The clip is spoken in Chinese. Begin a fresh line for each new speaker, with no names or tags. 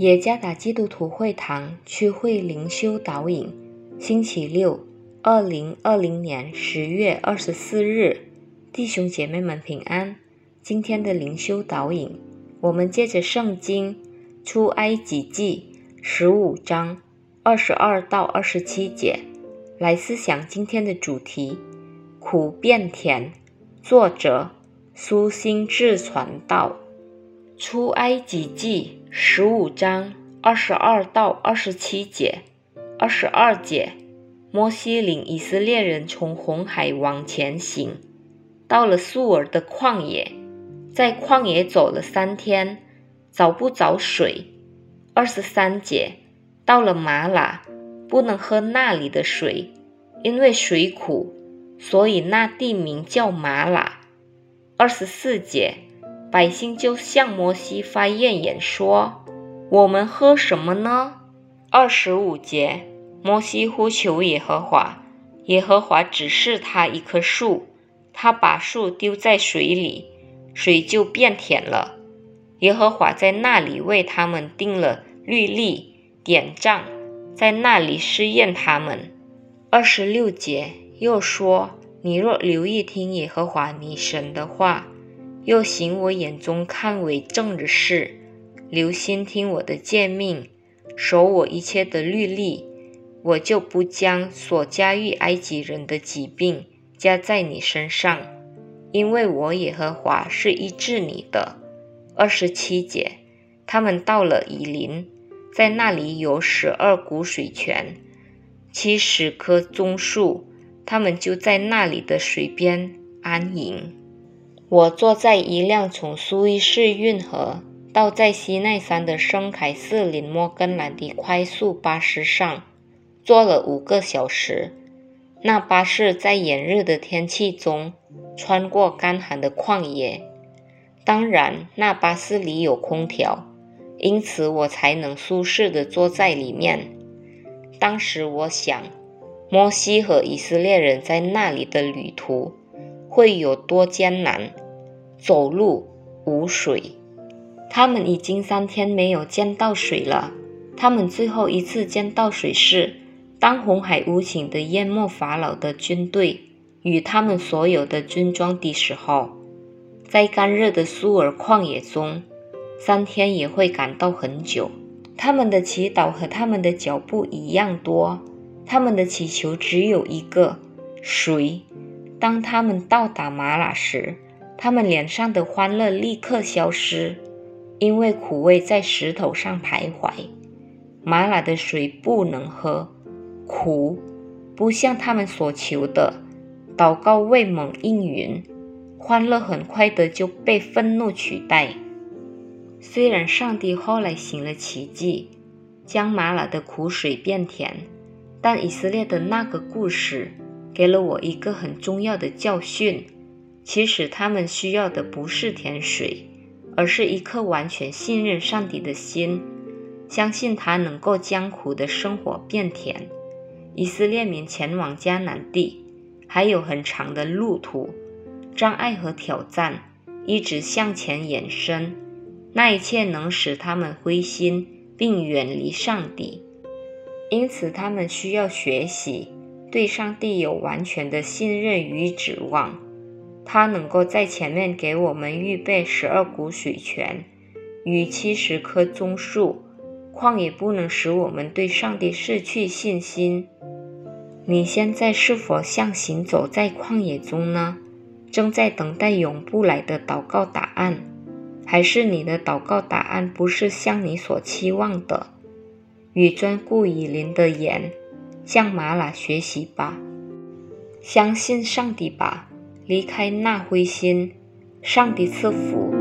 耶加达基督徒会堂区会灵修导引，星期六，二零二零年十月二十四日，弟兄姐妹们平安。今天的灵修导引，我们借着圣经出埃及记十五章二十二到二十七节来思想今天的主题：苦变甜。作者苏心志传道。出埃及记十五章二十二到二十七节，二十二节，摩西领以色列人从红海往前行，到了苏尔的旷野，在旷野走了三天，找不着水。二十三节，到了马拉，不能喝那里的水，因为水苦，所以那地名叫马拉。二十四节。百姓就向摩西发怨言说：“我们喝什么呢？”二十五节，摩西呼求耶和华，耶和华指示他一棵树，他把树丢在水里，水就变甜了。耶和华在那里为他们定了律例典章，在那里试验他们。二十六节又说：“你若留意听耶和华你神的话。”又行我眼中看为正的事，留心听我的诫命，守我一切的律例，我就不将所加于埃及人的疾病加在你身上，因为我耶和华是医治你的。二十七节，他们到了以林，在那里有十二股水泉，七十棵棕树，他们就在那里的水边安营。我坐在一辆从苏伊士运河到在西奈山的圣凯瑟琳摩根兰的快速巴士上，坐了五个小时。那巴士在炎热的天气中穿过干旱的旷野。当然，那巴士里有空调，因此我才能舒适地坐在里面。当时我想，摩西和以色列人在那里的旅途。会有多艰难？走路无水，他们已经三天没有见到水了。他们最后一次见到水是当红海无情的淹没法老的军队与他们所有的军装的时候。在干热的苏尔旷野中，三天也会感到很久。他们的祈祷和他们的脚步一样多，他们的祈求只有一个：水。当他们到达马拉时，他们脸上的欢乐立刻消失，因为苦味在石头上徘徊。马拉的水不能喝，苦，不像他们所求的。祷告未猛应允，欢乐很快的就被愤怒取代。虽然上帝后来行了奇迹，将马拉的苦水变甜，但以色列的那个故事。给了我一个很重要的教训：其实他们需要的不是甜水，而是一颗完全信任上帝的心，相信他能够将苦的生活变甜。以色列民前往迦南地还有很长的路途，障碍和挑战一直向前延伸，那一切能使他们灰心并远离上帝，因此他们需要学习。对上帝有完全的信任与指望，他能够在前面给我们预备十二股水泉与七十棵棕树，旷野不能使我们对上帝失去信心。你现在是否像行走在旷野中呢？正在等待永不来的祷告答案，还是你的祷告答案不是像你所期望的？与专顾以临的眼。向马拉学习吧，相信上帝吧，离开那灰心，上帝赐福。